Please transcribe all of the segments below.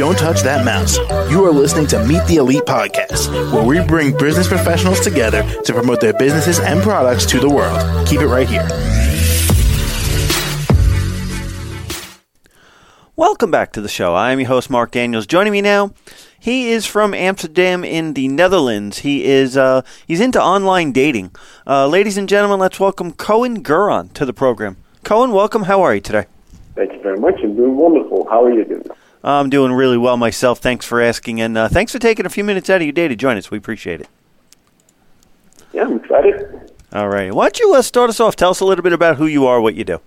Don't touch that mouse. You are listening to Meet the Elite Podcast, where we bring business professionals together to promote their businesses and products to the world. Keep it right here. Welcome back to the show. I am your host, Mark Daniels. Joining me now, he is from Amsterdam in the Netherlands. He is uh, he's into online dating. Uh, ladies and gentlemen, let's welcome Koen Geron to the program. Cohen, welcome. How are you today? Thank you very much. I'm doing wonderful. How are you doing? I'm doing really well myself. Thanks for asking, and uh, thanks for taking a few minutes out of your day to join us. We appreciate it. Yeah, I'm excited. All right. Why don't you uh, start us off? Tell us a little bit about who you are, what you do.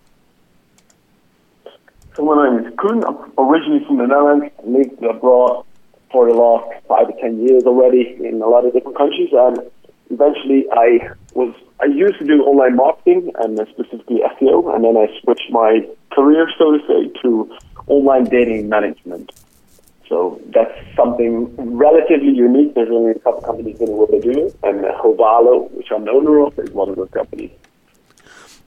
So my name is Koen. I'm originally from the Netherlands. I lived abroad for the last five to ten years already in a lot of different countries, and eventually I was I used to do online marketing and specifically SEO, and then I switched my career, so to say, to online dating management. So that's something relatively unique. There's only a couple companies doing what they're doing, and uh, Hovalo, which I'm the owner of, is one of those companies.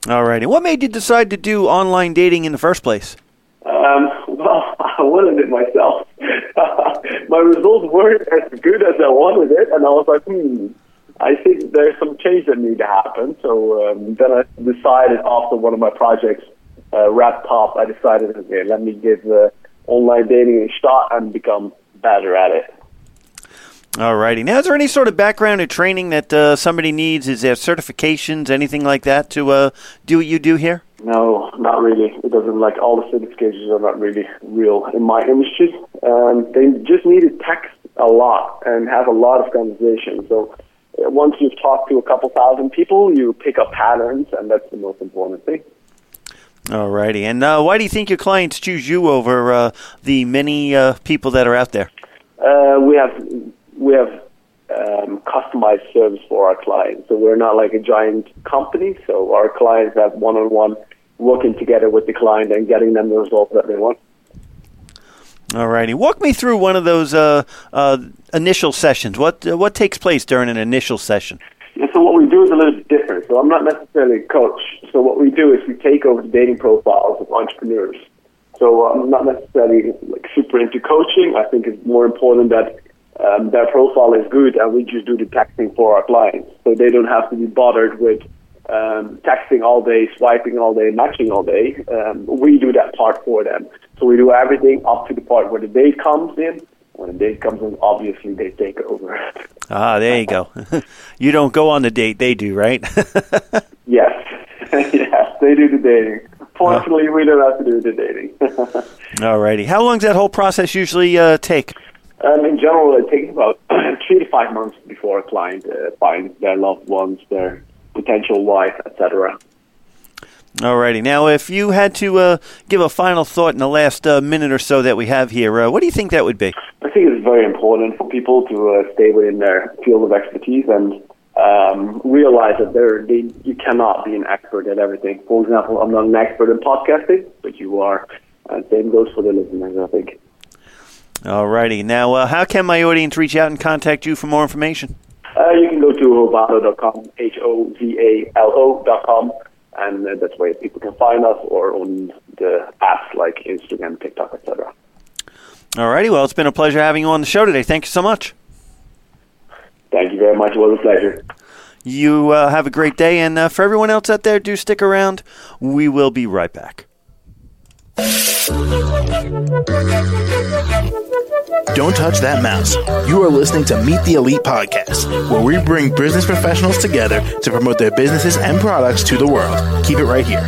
All righty. What made you decide to do online dating in the first place? Um, well, I wanted it myself. My results weren't as good as I wanted it, and I was like, hmm, I think there's some change that need to happen. So um, then I decided after one of my projects uh, wrapped up, I decided, okay, let me give uh, online dating a shot and become better at it. All righty. Now, is there any sort of background or training that uh, somebody needs? Is there certifications, anything like that, to uh, do what you do here? No, not really. It doesn't like all the certifications are not really real in my industry. Um, they just need to text a lot and have a lot of conversation. So uh, once you've talked to a couple thousand people, you pick up patterns, and that's the most important thing. All righty. And uh, why do you think your clients choose you over uh, the many uh, people that are out there? Uh, we have we have um, customized service for our clients. So we're not like a giant company. So our clients have one-on-one working together with the client and getting them the results that they want. Alrighty. Walk me through one of those uh, uh, initial sessions. What uh, what takes place during an initial session? Yeah, so what we do is a little bit different. So I'm not necessarily a coach. So what we do is we take over the dating profiles of entrepreneurs. So I'm not necessarily like super into coaching. I think it's more important that um, their profile is good and we just do the texting for our clients. So they don't have to be bothered with um, texting all day, swiping all day, matching all day. Um, we do that part for them. So we do everything up to the part where the date comes in. When the date comes in, obviously they take over. Ah, there you go. you don't go on the date; they do, right? yes, yes, they do the dating. Fortunately, we don't have to do the dating. Alrighty. How long does that whole process usually uh, take? Um, in general, it takes about three to five months before a client uh, finds their loved ones, their potential wife, etc. Alrighty. Now, if you had to uh, give a final thought in the last uh, minute or so that we have here, uh, what do you think that would be? I think it's very important for people to uh, stay within their field of expertise and um, realize that they're, they, you cannot be an expert at everything. For example, I'm not an expert in podcasting, but you are. And same goes for the listeners, I think. Alrighty. Now, uh, how can my audience reach out and contact you for more information? Uh, you can go to hovalo.com, H-O-V-A-L-O.com, and uh, that's where people can find us, or on the apps like Instagram, TikTok, etc. Alrighty. Well, it's been a pleasure having you on the show today. Thank you so much. Thank you very much. It was a pleasure. You uh, have a great day, and uh, for everyone else out there, do stick around. We will be right back. Don't touch that mouse. You are listening to Meet the Elite Podcast, where we bring business professionals together to promote their businesses and products to the world. Keep it right here.